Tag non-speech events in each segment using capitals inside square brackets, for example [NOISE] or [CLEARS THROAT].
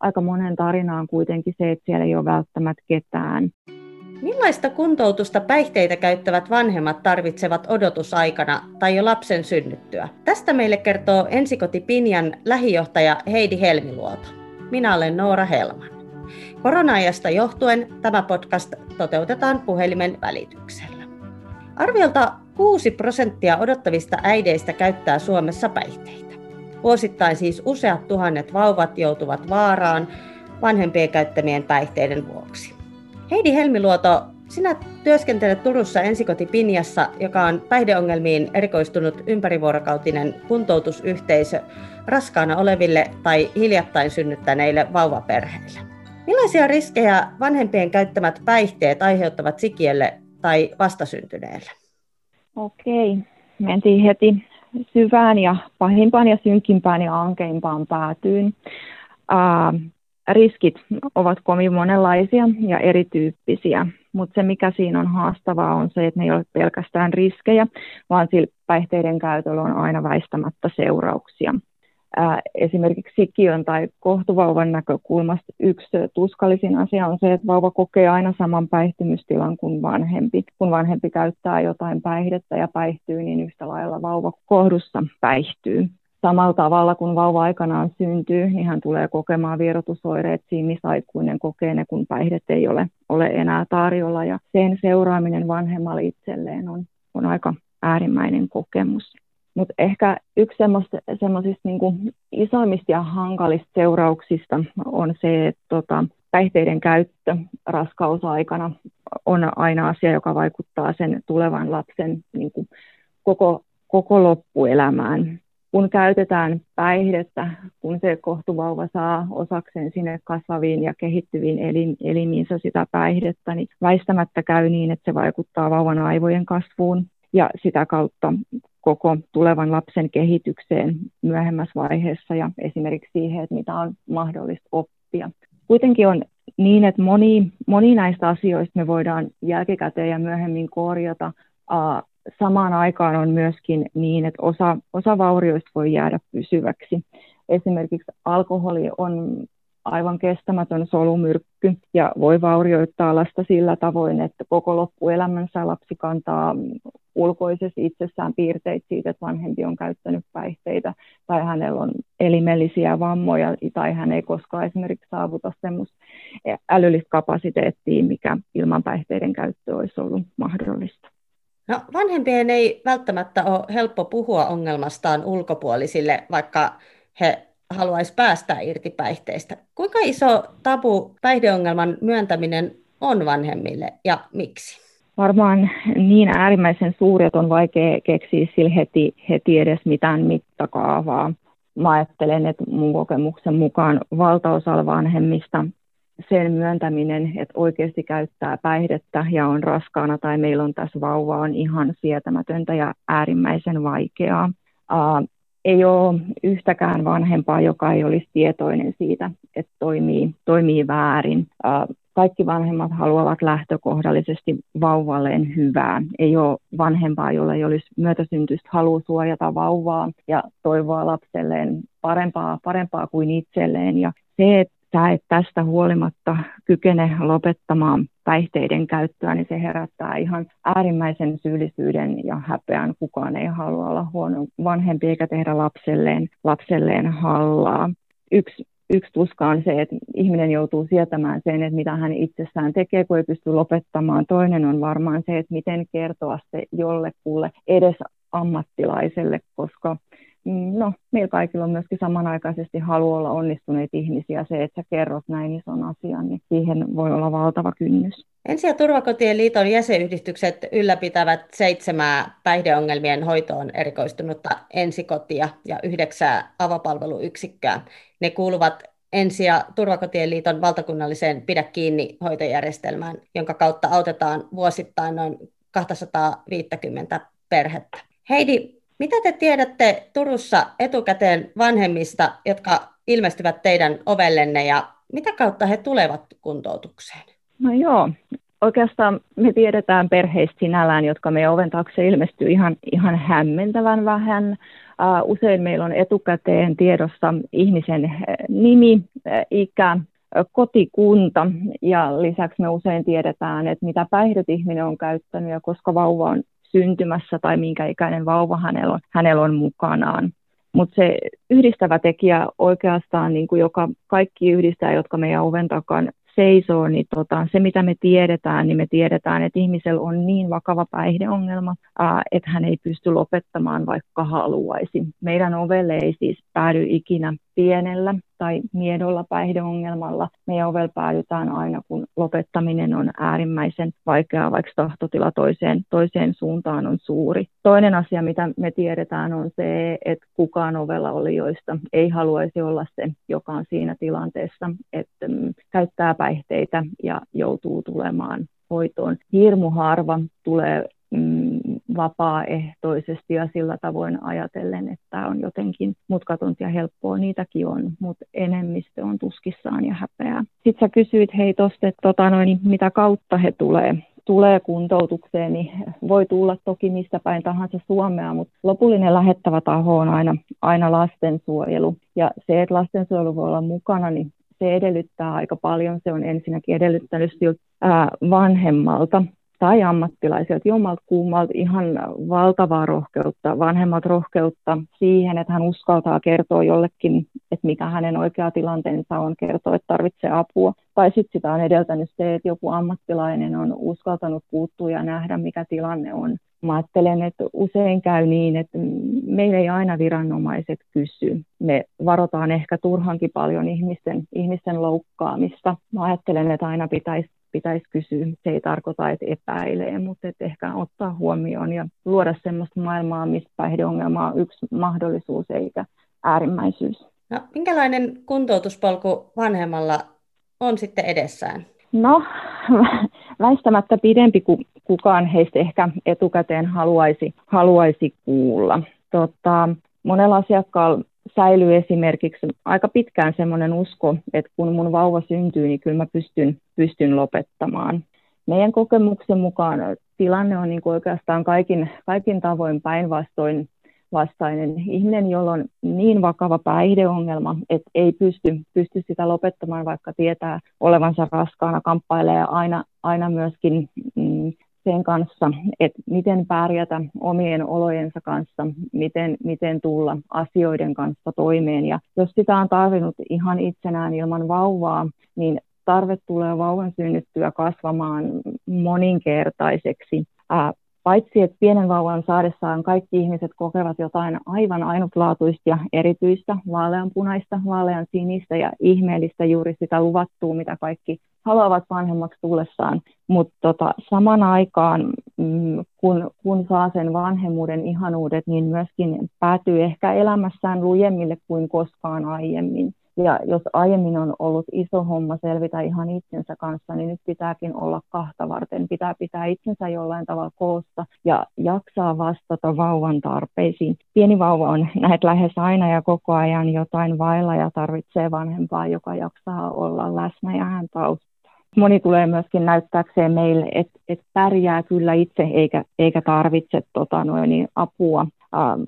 aika monen tarina on kuitenkin se, että siellä ei ole välttämättä ketään. Millaista kuntoutusta päihteitä käyttävät vanhemmat tarvitsevat odotusaikana tai jo lapsen synnyttyä? Tästä meille kertoo ensikoti Pinjan lähijohtaja Heidi Helmiluoto. Minä olen Noora Helman. Korona-ajasta johtuen tämä podcast toteutetaan puhelimen välityksellä. Arviolta 6 prosenttia odottavista äideistä käyttää Suomessa päihteitä. Vuosittain siis useat tuhannet vauvat joutuvat vaaraan vanhempien käyttämien päihteiden vuoksi. Heidi Helmiluoto, sinä työskentelet Turussa ensikoti Pinjassa, joka on päihdeongelmiin erikoistunut ympärivuorokautinen kuntoutusyhteisö raskaana oleville tai hiljattain synnyttäneille vauvaperheille. Millaisia riskejä vanhempien käyttämät päihteet aiheuttavat sikiölle tai vastasyntyneelle? Okei, mentiin heti syvään ja pahimpaan ja synkimpään ja ankeimpaan päätyyn. Uh, riskit ovat kovin monenlaisia ja erityyppisiä, mutta se mikä siinä on haastavaa on se, että ne ei ole pelkästään riskejä, vaan sillä päihteiden käytöllä on aina väistämättä seurauksia. Esimerkiksi sikiön tai kohtuvauvan näkökulmasta yksi tuskallisin asia on se, että vauva kokee aina saman päihtymystilan kuin vanhempi. Kun vanhempi käyttää jotain päihdettä ja päihtyy, niin yhtä lailla vauva kohdussa päihtyy samalla tavalla kun vauva aikanaan syntyy, niin hän tulee kokemaan vierotusoireet siinä, missä aikuinen kokee ne, kun päihdet ei ole, ole enää tarjolla. Ja sen seuraaminen vanhemmalle itselleen on, on aika äärimmäinen kokemus. Mutta ehkä yksi semmoisista niinku isoimmista ja hankalista seurauksista on se, että tota, päihteiden käyttö raskausaikana on aina asia, joka vaikuttaa sen tulevan lapsen niinku, koko, koko loppuelämään. Kun käytetään päihdettä, kun se kohtuvauva saa osakseen sinne kasvaviin ja kehittyviin elimiinsä sitä päihdettä, niin väistämättä käy niin, että se vaikuttaa vauvan aivojen kasvuun ja sitä kautta koko tulevan lapsen kehitykseen myöhemmässä vaiheessa ja esimerkiksi siihen, että mitä on mahdollista oppia. Kuitenkin on niin, että moni, moni näistä asioista me voidaan jälkikäteen ja myöhemmin korjata samaan aikaan on myöskin niin, että osa, osa vaurioista voi jäädä pysyväksi. Esimerkiksi alkoholi on aivan kestämätön solumyrkky ja voi vaurioittaa lasta sillä tavoin, että koko loppuelämänsä lapsi kantaa ulkoisesti itsessään piirteitä siitä, että vanhempi on käyttänyt päihteitä tai hänellä on elimellisiä vammoja tai hän ei koskaan esimerkiksi saavuta semmoista älyllistä kapasiteettia, mikä ilman päihteiden käyttö olisi ollut mahdollista. No, vanhempien ei välttämättä ole helppo puhua ongelmastaan ulkopuolisille, vaikka he haluaisi päästä irti päihteistä. Kuinka iso tabu päihdeongelman myöntäminen on vanhemmille ja miksi? Varmaan niin äärimmäisen suuri, että on vaikea keksiä sille heti, heti edes mitään mittakaavaa. Mä ajattelen, että mun kokemuksen mukaan valtaosalla vanhemmista sen myöntäminen, että oikeasti käyttää päihdettä ja on raskaana tai meillä on tässä vauva, on ihan sietämätöntä ja äärimmäisen vaikeaa. Ei ole yhtäkään vanhempaa, joka ei olisi tietoinen siitä, että toimii, toimii väärin. Kaikki vanhemmat haluavat lähtökohdallisesti vauvalleen hyvää. Ei ole vanhempaa, jolla ei olisi myötäsyntyistä halua suojata vauvaa ja toivoa lapselleen parempaa, parempaa kuin itselleen. Ja se, että et tästä huolimatta kykene lopettamaan päihteiden käyttöä, niin se herättää ihan äärimmäisen syyllisyyden ja häpeän. Kukaan ei halua olla huono vanhempi eikä tehdä lapselleen, lapselleen hallaa. Yksi yksi tuska on se, että ihminen joutuu sietämään sen, että mitä hän itsessään tekee, kun ei pysty lopettamaan. Toinen on varmaan se, että miten kertoa se jollekulle edes ammattilaiselle, koska no, meillä kaikilla on myöskin samanaikaisesti halu olla onnistuneita ihmisiä. Se, että sä kerrot näin ison asian, niin siihen voi olla valtava kynnys. Ensi- ja turvakotien liiton jäsenyhdistykset ylläpitävät seitsemää päihdeongelmien hoitoon erikoistunutta ensikotia ja yhdeksää avopalveluyksikköä. Ne kuuluvat Ensi- ja turvakotien liiton valtakunnalliseen Pidä kiinni hoitojärjestelmään, jonka kautta autetaan vuosittain noin 250 perhettä. Heidi, mitä te tiedätte Turussa etukäteen vanhemmista, jotka ilmestyvät teidän ovellenne ja mitä kautta he tulevat kuntoutukseen? No joo, oikeastaan me tiedetään perheistä sinällään, jotka meidän oven taakse ilmestyy ihan, ihan hämmentävän vähän. Usein meillä on etukäteen tiedossa ihmisen nimi, ikä, kotikunta ja lisäksi me usein tiedetään, että mitä päihdet ihminen on käyttänyt ja koska vauva on syntymässä tai minkä ikäinen vauva hänellä on, hänellä on mukanaan. Mutta se yhdistävä tekijä oikeastaan, niin kuin joka kaikki yhdistää, jotka meidän oven takan seisoo, niin tota, se mitä me tiedetään, niin me tiedetään, että ihmisellä on niin vakava päihdeongelma, ää, että hän ei pysty lopettamaan vaikka haluaisi. Meidän ovelle ei siis päädy ikinä pienellä tai miedolla päihdeongelmalla. Meidän ovella päädytään aina, kun lopettaminen on äärimmäisen vaikeaa, vaikka tahtotila toiseen, toiseen suuntaan on suuri. Toinen asia, mitä me tiedetään, on se, että kukaan ovella olijoista ei haluaisi olla se, joka on siinä tilanteessa, että mm, käyttää päihteitä ja joutuu tulemaan hoitoon. Hirmu harva tulee vapaaehtoisesti ja sillä tavoin ajatellen, että on jotenkin mutkatonta ja helppoa, niitäkin on, mutta enemmistö on tuskissaan ja häpeää. Sitten sä kysyit hei tosta, että tota noin, mitä kautta he tulee tulee kuntoutukseen, niin voi tulla toki mistä päin tahansa Suomea, mutta lopullinen lähettävä taho on aina, aina lastensuojelu. Ja se, että lastensuojelu voi olla mukana, niin se edellyttää aika paljon. Se on ensinnäkin edellyttänyt siltä vanhemmalta tai ammattilaisilta jommalta kummalta ihan valtavaa rohkeutta, vanhemmat rohkeutta siihen, että hän uskaltaa kertoa jollekin, että mikä hänen oikea tilanteensa on, kertoa, että tarvitsee apua. Tai sitten sitä on edeltänyt se, että joku ammattilainen on uskaltanut puuttua ja nähdä, mikä tilanne on. Mä ajattelen, että usein käy niin, että meillä ei aina viranomaiset kysy. Me varotaan ehkä turhankin paljon ihmisten, ihmisten loukkaamista. Mä ajattelen, että aina pitäisi pitäisi kysyä. Se ei tarkoita, että epäilee, mutta että ehkä ottaa huomioon ja luoda sellaista maailmaa, missä päihdeongelma on yksi mahdollisuus eikä äärimmäisyys. No, minkälainen kuntoutuspolku vanhemmalla on sitten edessään? No, [LAUGHS] väistämättä pidempi kuin kukaan heistä ehkä etukäteen haluaisi, haluaisi kuulla. Tota, monella asiakkaalla säilyy esimerkiksi aika pitkään semmoinen usko, että kun mun vauva syntyy, niin kyllä mä pystyn, pystyn lopettamaan. Meidän kokemuksen mukaan tilanne on niin oikeastaan kaikin, kaikin tavoin päinvastoin vastainen. Ihminen, jolla on niin vakava päihdeongelma, että ei pysty, pysty sitä lopettamaan, vaikka tietää olevansa raskaana, kamppailee aina, aina myöskin sen kanssa, että miten pärjätä omien olojensa kanssa, miten, miten tulla asioiden kanssa toimeen. Ja jos sitä on tarvinnut ihan itsenään ilman vauvaa, niin tarve tulee vauvan synnyttyä kasvamaan moninkertaiseksi paitsi että pienen vauvan saadessaan kaikki ihmiset kokevat jotain aivan ainutlaatuista ja erityistä, vaaleanpunaista, vaalean sinistä ja ihmeellistä juuri sitä luvattua, mitä kaikki haluavat vanhemmaksi tullessaan. Mutta tota, saman aikaan, mm, kun, kun saa sen vanhemmuuden ihanuudet, niin myöskin päätyy ehkä elämässään lujemmille kuin koskaan aiemmin. Ja jos aiemmin on ollut iso homma selvitä ihan itsensä kanssa, niin nyt pitääkin olla kahta varten. Pitää pitää itsensä jollain tavalla koossa ja jaksaa vastata vauvan tarpeisiin. Pieni vauva on näet lähes aina ja koko ajan jotain vailla ja tarvitsee vanhempaa, joka jaksaa olla läsnä ja hän. Moni tulee myöskin näyttääkseen meille, että, että pärjää kyllä itse eikä, eikä tarvitse tota, noin, apua. Ähm,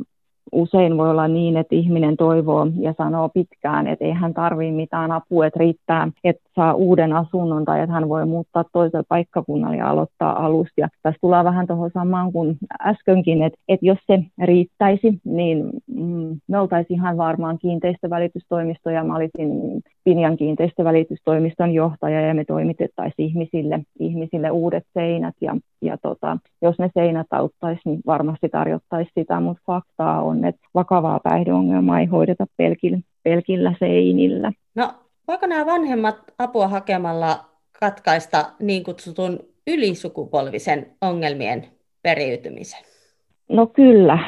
usein voi olla niin, että ihminen toivoo ja sanoo pitkään, että ei hän tarvitse mitään apua, että riittää, että saa uuden asunnon tai että hän voi muuttaa toiselle paikkakunnalle ja aloittaa alusta. Ja tässä tulee vähän tuohon samaan kuin äskenkin, että, että jos se riittäisi, niin me oltaisiin ihan varmaan kiinteistövälitystoimisto ja mä olisin Pinjan kiinteistövälitystoimiston johtaja ja me toimitettaisiin ihmisille, ihmisille uudet seinät ja, ja tota, jos ne seinät auttaisi, niin varmasti tarjottaisiin sitä, mutta faktaa on, että vakavaa päihdeongelmaa ei hoideta pelkillä, pelkillä seinillä. No, voiko nämä vanhemmat apua hakemalla katkaista niin kutsutun ylisukupolvisen ongelmien periytymisen? No kyllä,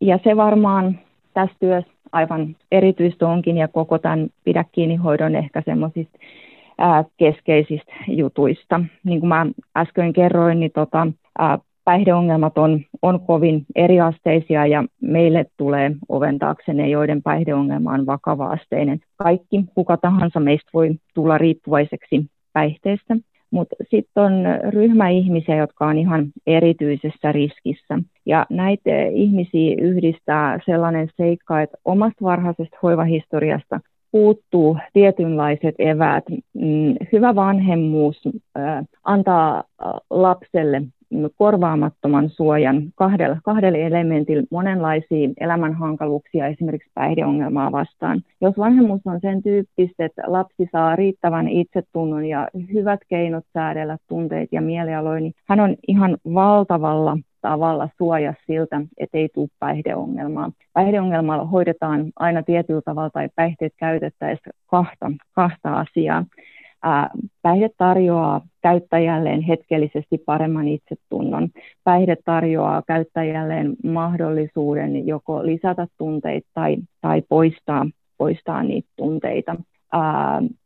ja se varmaan tässä työssä aivan erityistä onkin ja koko tämän pidä kiinni hoidon ehkä semmoisista keskeisistä jutuista. Niin kuin mä äsken kerroin, niin tota, ää, päihdeongelmat on, on kovin eriasteisia ja meille tulee oven taakse ne, joiden päihdeongelma on vakava-asteinen. Kaikki, kuka tahansa meistä voi tulla riippuvaiseksi päihteestä. Mutta sitten on ryhmä ihmisiä, jotka on ihan erityisessä riskissä. Ja näitä ihmisiä yhdistää sellainen seikka, että omasta varhaisesta hoivahistoriasta puuttuu tietynlaiset eväät. Mm, hyvä vanhemmuus antaa lapselle korvaamattoman suojan kahdella, kahdelle elementillä monenlaisia elämänhankaluuksia, esimerkiksi päihdeongelmaa vastaan. Jos vanhemmuus on sen tyyppistä, että lapsi saa riittävän itsetunnon ja hyvät keinot säädellä tunteita ja mielialoja, niin hän on ihan valtavalla tavalla suoja siltä, ettei tule päihdeongelmaa. Päihdeongelmalla hoidetaan aina tietyllä tavalla tai päihteet käytettäessä kahta, kahta asiaa. Päihde tarjoaa käyttäjälleen hetkellisesti paremman itsetunnon. Päihde tarjoaa käyttäjälleen mahdollisuuden joko lisätä tunteita tai, tai poistaa, poistaa niitä tunteita.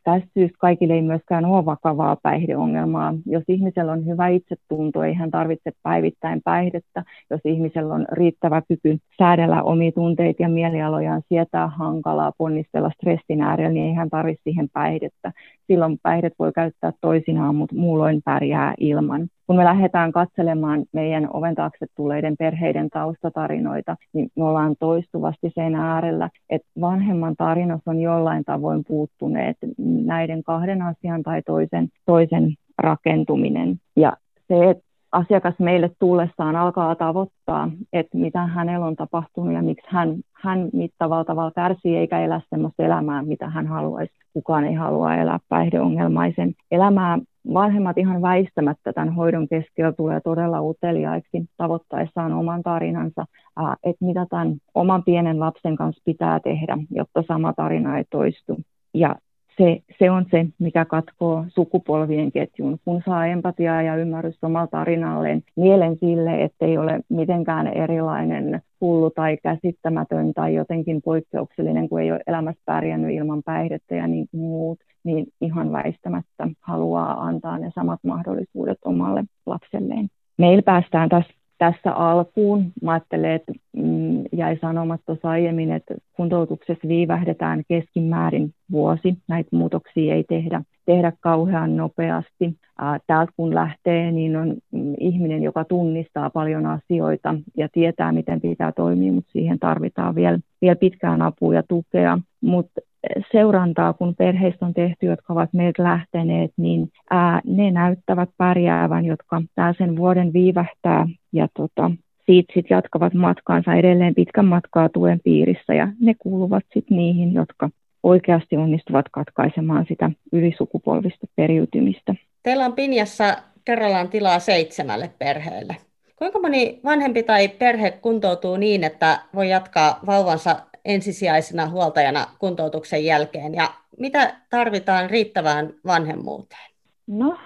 Tästä syystä kaikille ei myöskään ole vakavaa päihdeongelmaa. Jos ihmisellä on hyvä itsetunto, ei hän tarvitse päivittäin päihdettä. Jos ihmisellä on riittävä kyky säädellä omia tunteita ja mielialojaan, sietää hankalaa, ponnistella stressin äärellä, niin ei hän tarvitse siihen päihdettä. Silloin päihdet voi käyttää toisinaan, mutta muulloin pärjää ilman kun me lähdetään katselemaan meidän oven taakse tulleiden perheiden taustatarinoita, niin me ollaan toistuvasti sen äärellä, että vanhemman tarinassa on jollain tavoin puuttuneet näiden kahden asian tai toisen, toisen rakentuminen. Ja se, että asiakas meille tullessaan alkaa tavoittaa, että mitä hänellä on tapahtunut ja miksi hän, hän mittavalla tavalla kärsii eikä elä sellaista elämää, mitä hän haluaisi. Kukaan ei halua elää päihdeongelmaisen elämää. Vanhemmat ihan väistämättä tämän hoidon keskellä tulee todella uteliaiksi tavoittaessaan oman tarinansa, että mitä tämän oman pienen lapsen kanssa pitää tehdä, jotta sama tarina ei toistu. Ja se, se on se, mikä katkoo sukupolvien ketjun, kun saa empatiaa ja ymmärrystä omalla tarinalleen, mielen sille, ettei ole mitenkään erilainen hullu tai käsittämätön tai jotenkin poikkeuksellinen, kun ei ole elämässä pärjännyt ilman päihdettä ja niin muut, niin ihan väistämättä haluaa antaa ne samat mahdollisuudet omalle lapselleen. Meillä päästään tässä tässä alkuun. Mä ajattelen, että mm, jäi sanomatta tuossa aiemmin, että kuntoutuksessa viivähdetään keskimäärin vuosi. Näitä muutoksia ei tehdä, tehdä kauhean nopeasti. Täältä kun lähtee, niin on mm, ihminen, joka tunnistaa paljon asioita ja tietää, miten pitää toimia, mutta siihen tarvitaan vielä, vielä pitkään apua ja tukea. Mutta seurantaa, kun perheistä on tehty, jotka ovat meiltä lähteneet, niin ää, ne näyttävät pärjäävän, jotka tämä sen vuoden viivähtää ja tota, siitä sitten jatkavat matkaansa edelleen pitkän matkaa tuen piirissä ja ne kuuluvat sitten niihin, jotka oikeasti onnistuvat katkaisemaan sitä ylisukupolvista periytymistä. Teillä on Pinjassa kerrallaan tilaa seitsemälle perheelle. Kuinka moni vanhempi tai perhe kuntoutuu niin, että voi jatkaa vauvansa ensisijaisena huoltajana kuntoutuksen jälkeen ja mitä tarvitaan riittävään vanhemmuuteen? No,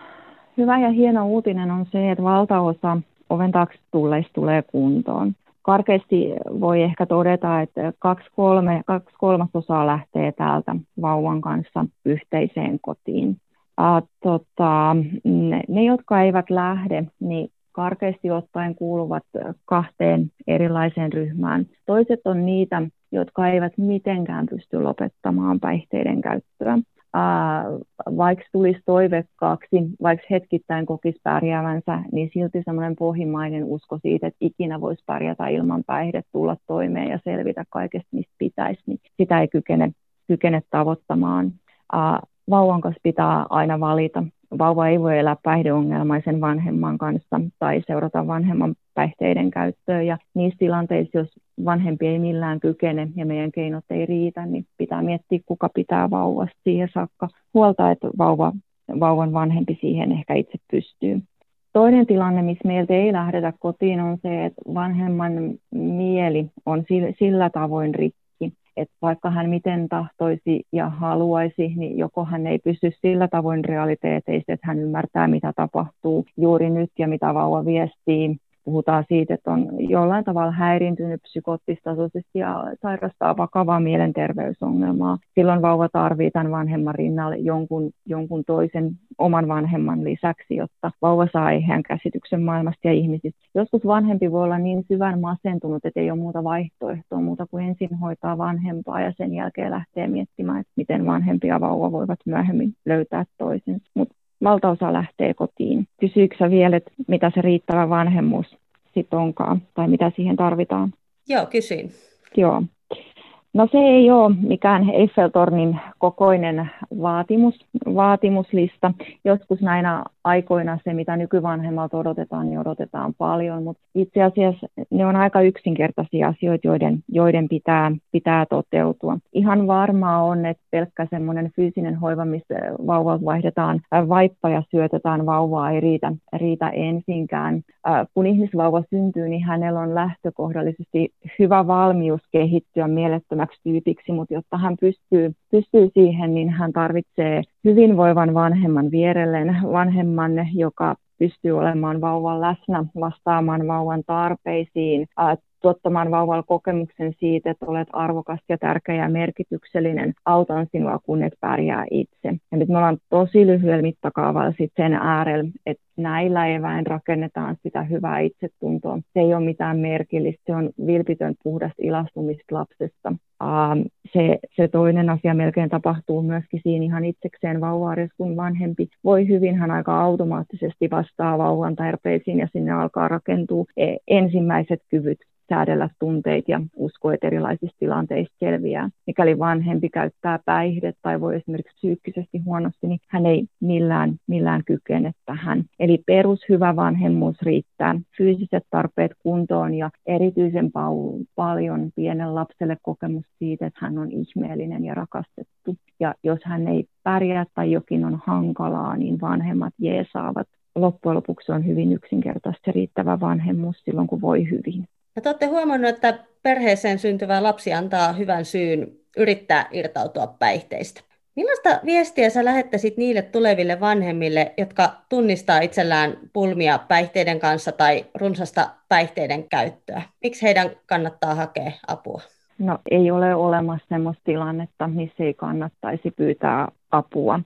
hyvä ja hieno uutinen on se, että valtaosa oven taakse tulleista tulee kuntoon. Karkeasti voi ehkä todeta, että kaksi, kolme, kaksi kolmasosaa lähtee täältä vauvan kanssa yhteiseen kotiin. Uh, tota, ne, ne, jotka eivät lähde, niin karkeasti ottaen kuuluvat kahteen erilaiseen ryhmään. Toiset on niitä, jotka eivät mitenkään pysty lopettamaan päihteiden käyttöä. vaikka tulisi toivekkaaksi, vaikka hetkittäin kokisi pärjäävänsä, niin silti semmoinen pohjimmainen usko siitä, että ikinä voisi pärjätä ilman päihdet, tulla toimeen ja selvitä kaikesta, mistä pitäisi, niin sitä ei kykene, kykene tavoittamaan. vauvan kanssa pitää aina valita, vauva ei voi elää päihdeongelmaisen vanhemman kanssa tai seurata vanhemman päihteiden käyttöä. Ja niissä tilanteissa, jos vanhempi ei millään kykene ja meidän keinot ei riitä, niin pitää miettiä, kuka pitää vauvasta siihen saakka huolta, että vauva, vauvan vanhempi siihen ehkä itse pystyy. Toinen tilanne, missä meiltä ei lähdetä kotiin, on se, että vanhemman mieli on sillä tavoin rikki, että vaikka hän miten tahtoisi ja haluaisi, niin joko hän ei pysy sillä tavoin realiteeteista, että hän ymmärtää, mitä tapahtuu juuri nyt ja mitä vauva viestii, puhutaan siitä, että on jollain tavalla häiriintynyt psykoottistasoisesti ja sairastaa vakavaa mielenterveysongelmaa. Silloin vauva tarvitsee tämän vanhemman rinnalle jonkun, jonkun toisen oman vanhemman lisäksi, jotta vauva saa ihan käsityksen maailmasta ja ihmisistä. Joskus vanhempi voi olla niin syvän masentunut, että ei ole muuta vaihtoehtoa muuta kuin ensin hoitaa vanhempaa ja sen jälkeen lähtee miettimään, että miten vanhempi ja vauva voivat myöhemmin löytää toisensa. Mutta valtaosa lähtee kotiin. Kysyykö vielä, että mitä se riittävä vanhemmuus sitten onkaan, tai mitä siihen tarvitaan? Joo, kysyin. Joo. No se ei ole mikään Eiffeltornin kokoinen vaatimus, vaatimuslista. Joskus näinä aikoina se, mitä nykyvanhemmalta odotetaan, niin odotetaan paljon, mutta itse asiassa ne on aika yksinkertaisia asioita, joiden, joiden pitää, pitää toteutua. Ihan varmaa on, että pelkkä semmoinen fyysinen hoiva, missä vauvalta vaihdetaan vaippa ja syötetään vauvaa, ei riitä, riitä ensinkään. Kun ihmisvauva syntyy, niin hänellä on lähtökohdallisesti hyvä valmius kehittyä mielettömäksi tyypiksi, mutta jotta hän pystyy, pystyy siihen, niin hän tarvitsee hyvinvoivan vanhemman vierelleen, vanhemman, joka pystyy olemaan vauvan läsnä, vastaamaan vauvan tarpeisiin, tuottamaan vauvalle kokemuksen siitä, että olet arvokas ja tärkeä ja merkityksellinen, autan sinua, kun et pärjää itse. Ja nyt me ollaan tosi lyhyellä mittakaavalla sit sen äärellä, että näillä eväin rakennetaan sitä hyvää itsetuntoa. Se ei ole mitään merkillistä, se on vilpitön puhdasta ilastumista lapsesta. Se, se toinen asia melkein tapahtuu myöskin siinä ihan itsekseen vauva kun vanhempi voi hyvin, hän aika automaattisesti vastaa vauvan tarpeisiin ja sinne alkaa rakentua e, ensimmäiset kyvyt säädellä tunteita ja uskoa, että erilaisista tilanteista selviää. Mikäli vanhempi käyttää päihdet tai voi esimerkiksi psyykkisesti huonosti, niin hän ei millään, millään kykene tähän. Eli perushyvä vanhemmuus riittää. Fyysiset tarpeet kuntoon ja erityisen paljon pienen lapselle kokemus siitä, että hän on ihmeellinen ja rakastettu. Ja jos hän ei pärjää tai jokin on hankalaa, niin vanhemmat jeesaavat loppujen lopuksi on hyvin yksinkertaisesti riittävä vanhemmuus silloin, kun voi hyvin. Ja te olette huomannut, että perheeseen syntyvä lapsi antaa hyvän syyn yrittää irtautua päihteistä. Millaista viestiä sä lähettäisit niille tuleville vanhemmille, jotka tunnistaa itsellään pulmia päihteiden kanssa tai runsasta päihteiden käyttöä? Miksi heidän kannattaa hakea apua? No ei ole olemassa sellaista tilannetta, missä ei kannattaisi pyytää apua.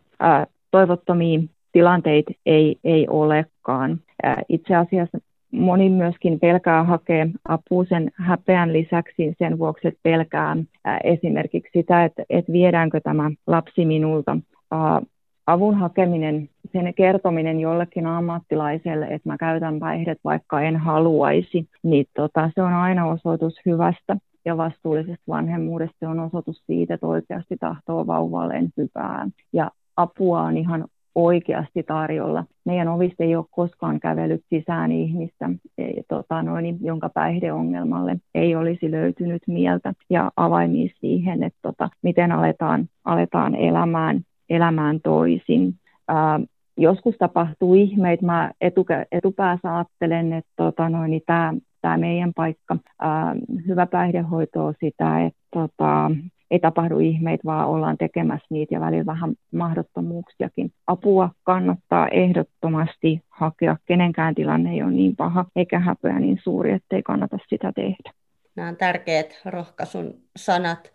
Toivottomia tilanteita ei, ei olekaan. Itse asiassa moni myöskin pelkää hakea apua sen häpeän lisäksi sen vuoksi, että pelkää esimerkiksi sitä, että, että viedäänkö tämä lapsi minulta. Avun hakeminen, sen kertominen jollekin ammattilaiselle, että mä käytän päihdet, vaikka en haluaisi, niin tota, se on aina osoitus hyvästä ja vastuullisesta vanhemmuudesta. Se on osoitus siitä, että oikeasti tahtoo vauvalleen hyvää. Ja apua on ihan oikeasti tarjolla. Meidän ovista ei ole koskaan kävellyt sisään ihmistä, ei, tota, noin, jonka päihdeongelmalle ei olisi löytynyt mieltä ja avaimia siihen, että tota, miten aletaan, aletaan elämään, elämään toisin. Ää, joskus tapahtuu ihmeitä. Mä etukä, etupäässä ajattelen, että tota, noin, tämä tämä meidän paikka. Ää, hyvä päihdehoito on sitä, että tota, ei tapahdu ihmeitä, vaan ollaan tekemässä niitä ja välillä vähän mahdottomuuksiakin. Apua kannattaa ehdottomasti hakea. Kenenkään tilanne ei ole niin paha eikä häpeä niin suuri, ettei kannata sitä tehdä. Nämä on tärkeät rohkaisun sanat.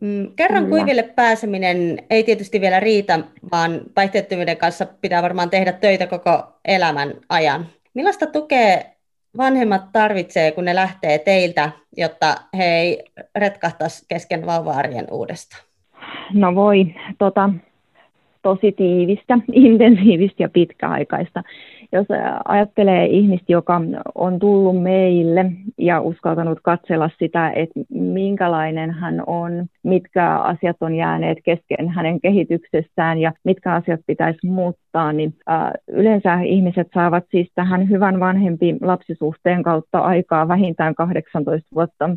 Mm, kerran Kyllä. kuiville pääseminen ei tietysti vielä riitä, vaan päihteettömyyden kanssa pitää varmaan tehdä töitä koko elämän ajan. Millaista tukea vanhemmat tarvitsee, kun ne lähtee teiltä, jotta he ei retkahtaisi kesken vauvaarien uudestaan? No voi, tota, tosi tiivistä, [LAUGHS] intensiivistä ja pitkäaikaista jos ajattelee ihmistä, joka on tullut meille ja uskaltanut katsella sitä, että minkälainen hän on, mitkä asiat on jääneet kesken hänen kehityksessään ja mitkä asiat pitäisi muuttaa, niin yleensä ihmiset saavat siis tähän hyvän vanhempi lapsisuhteen kautta aikaa vähintään 18 vuotta.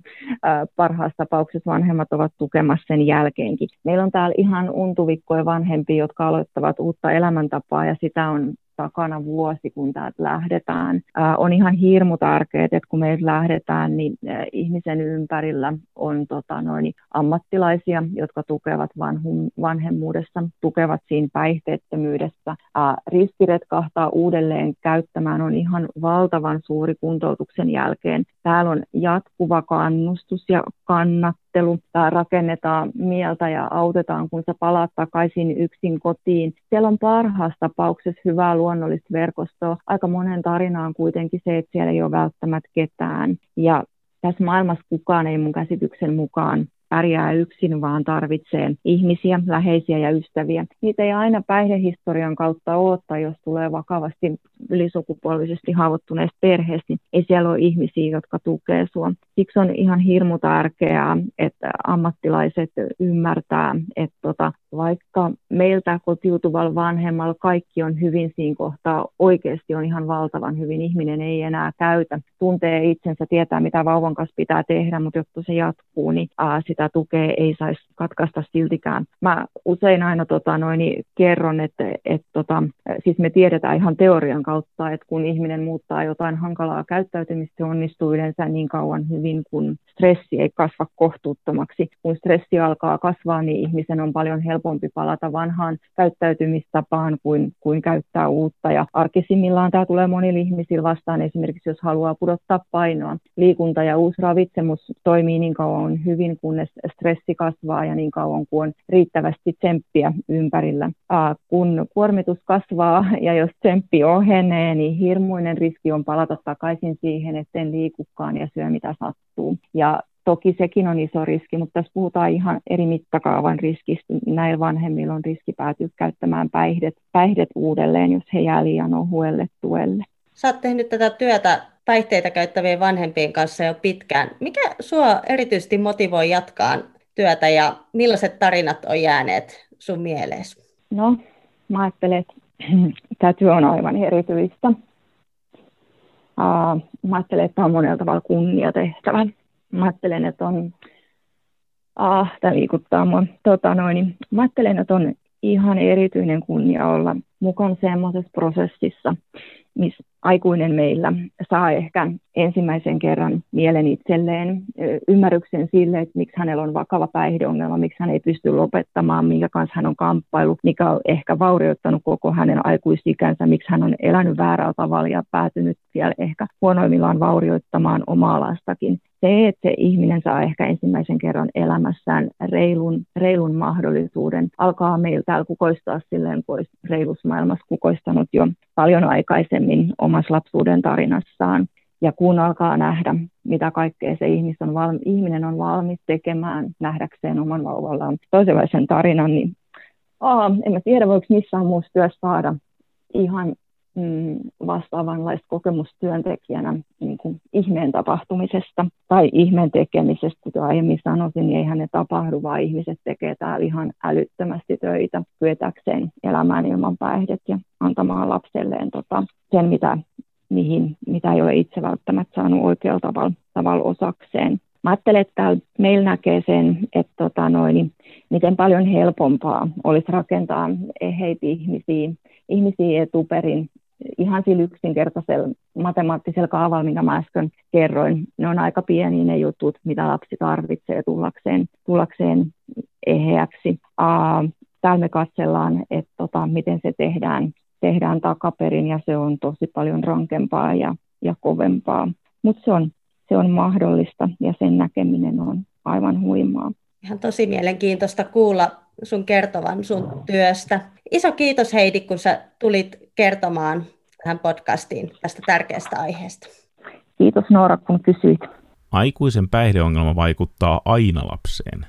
Parhaassa tapauksessa vanhemmat ovat tukemassa sen jälkeenkin. Meillä on täällä ihan untuvikkoja vanhempia, jotka aloittavat uutta elämäntapaa ja sitä on takana vuosi, kun täältä lähdetään. Ää, on ihan hirmu tärkeää, että kun meiltä lähdetään, niin ää, ihmisen ympärillä on tota, noin, ammattilaisia, jotka tukevat vanhum, vanhemmuudessa, tukevat siinä päihteettömyydessä. Ää, riskiretkahtaa uudelleen käyttämään on ihan valtavan suuri kuntoutuksen jälkeen. Täällä on jatkuva kannustus ja kannat ajattelu, rakennetaan mieltä ja autetaan, kun sä palaat takaisin yksin kotiin. Siellä on parhaassa tapauksessa hyvää luonnollista verkostoa. Aika monen tarina on kuitenkin se, että siellä ei ole välttämättä ketään. Ja tässä maailmassa kukaan ei mun käsityksen mukaan pärjää yksin, vaan tarvitsee ihmisiä, läheisiä ja ystäviä. Niitä ei aina päihdehistorian kautta ole, jos tulee vakavasti ylisukupolvisesti haavoittuneesta perheestä, niin ei siellä ole ihmisiä, jotka tukee sua. Siksi on ihan hirmu tärkeää, että ammattilaiset ymmärtää, että tota, vaikka meiltä kotiutuvalla vanhemmalla kaikki on hyvin siinä kohtaa, oikeasti on ihan valtavan hyvin. Ihminen ei enää käytä, tuntee itsensä, tietää mitä vauvan kanssa pitää tehdä, mutta jotta se jatkuu, niin ää, sitä tukea ei saisi katkaista siltikään. Mä usein aina tota, noin, kerron, että et, tota, siis me tiedetään ihan teorian kautta, että kun ihminen muuttaa jotain hankalaa käyttäytymistä, se onnistuu yleensä niin kauan hyvin, kun stressi ei kasva kohtuuttomaksi. Kun stressi alkaa kasvaa, niin ihmisen on paljon helpompi palata vanhaan käyttäytymistapaan kuin, kuin käyttää uutta. Ja arkisimmillaan tämä tulee monille ihmisille vastaan, esimerkiksi jos haluaa pudottaa painoa. Liikunta ja uusi ravitsemus toimii niin kauan hyvin, kunnes stressi kasvaa ja niin kauan kuin on riittävästi tsemppiä ympärillä. Kun kuormitus kasvaa ja jos tsemppi ohenee, niin hirmuinen riski on palata takaisin siihen, että en liikukaan ja syö mitä sattuu. Ja Toki sekin on iso riski, mutta tässä puhutaan ihan eri mittakaavan riskistä. Näillä vanhemmilla on riski päätyä käyttämään päihdet, päihdet uudelleen, jos he jää liian ohuelle tuelle. Sä oot tehnyt tätä työtä päihteitä käyttävien vanhempien kanssa jo pitkään. Mikä sua erityisesti motivoi jatkaa työtä ja millaiset tarinat on jääneet sun mieleesi? No, mä ajattelen, että [CLEARS THROAT] tämä työ on aivan erityistä. Uh, mä ajattelen, että tämä on monella tavalla kunniatehtävä. Mä ajattelen, että on, ah, tämä liikuttaa mua. Tota noin, mä ajattelen, että on ihan erityinen kunnia olla mukana semmoisessa prosessissa, missä aikuinen meillä saa ehkä ensimmäisen kerran mielen itselleen, ymmärryksen sille, että miksi hänellä on vakava päihdeongelma, miksi hän ei pysty lopettamaan, minkä kanssa hän on kamppailu, mikä on ehkä vaurioittanut koko hänen aikuisikänsä, miksi hän on elänyt väärällä tavalla ja päätynyt vielä ehkä huonoimmillaan vaurioittamaan omaa lastakin se, että se ihminen saa ehkä ensimmäisen kerran elämässään reilun, reilun mahdollisuuden, alkaa meillä täällä kukoistaa silleen, kun olisi reilussa maailmassa kukoistanut jo paljon aikaisemmin omassa lapsuuden tarinassaan. Ja kun alkaa nähdä, mitä kaikkea se ihmis on valmi, ihminen on valmis tekemään nähdäkseen oman vauvallaan toisenlaisen tarinan, niin aa, en mä tiedä, voiko missään muussa työssä saada ihan mm, vastaavanlaista kokemustyöntekijänä niin kuin ihmeen tapahtumisesta tai ihmeen tekemisestä, kuten aiemmin sanoisin, niin eihän ne tapahdu, vaan ihmiset tekee täällä ihan älyttömästi töitä kyetäkseen elämään ilman päihdet ja antamaan lapselleen tota, sen, mitä, mihin, mitä ei ole itse välttämättä saanut oikealla tavalla, tavalla osakseen. Mä ajattelen, että täällä meillä näkee sen, että tota noin, miten paljon helpompaa olisi rakentaa eheitä ihmisiä, ihmisiä etuperin ihan sillä yksinkertaisella matemaattisella kaavalla, minkä mä äsken kerroin. Ne on aika pieniä ne jutut, mitä lapsi tarvitsee tullakseen, tullakseen eheäksi. Uh, täällä me katsellaan, että tota, miten se tehdään, tehdään takaperin ja se on tosi paljon rankempaa ja, ja kovempaa. Mutta se on, se on mahdollista ja sen näkeminen on aivan huimaa. Ihan tosi mielenkiintoista kuulla sun kertovan sun työstä. Iso kiitos Heidi, kun sä tulit kertomaan tähän podcastiin tästä tärkeästä aiheesta. Kiitos Noora, kun kysyit. Aikuisen päihdeongelma vaikuttaa aina lapseen.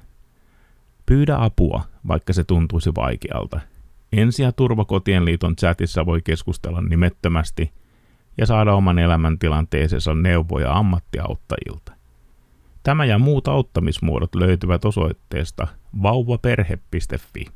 Pyydä apua, vaikka se tuntuisi vaikealta. Ensi- ja Turvakotien liiton chatissa voi keskustella nimettömästi ja saada oman elämäntilanteeseensa neuvoja ammattiauttajilta. Tämä ja muut auttamismuodot löytyvät osoitteesta vauvaperhe.fi.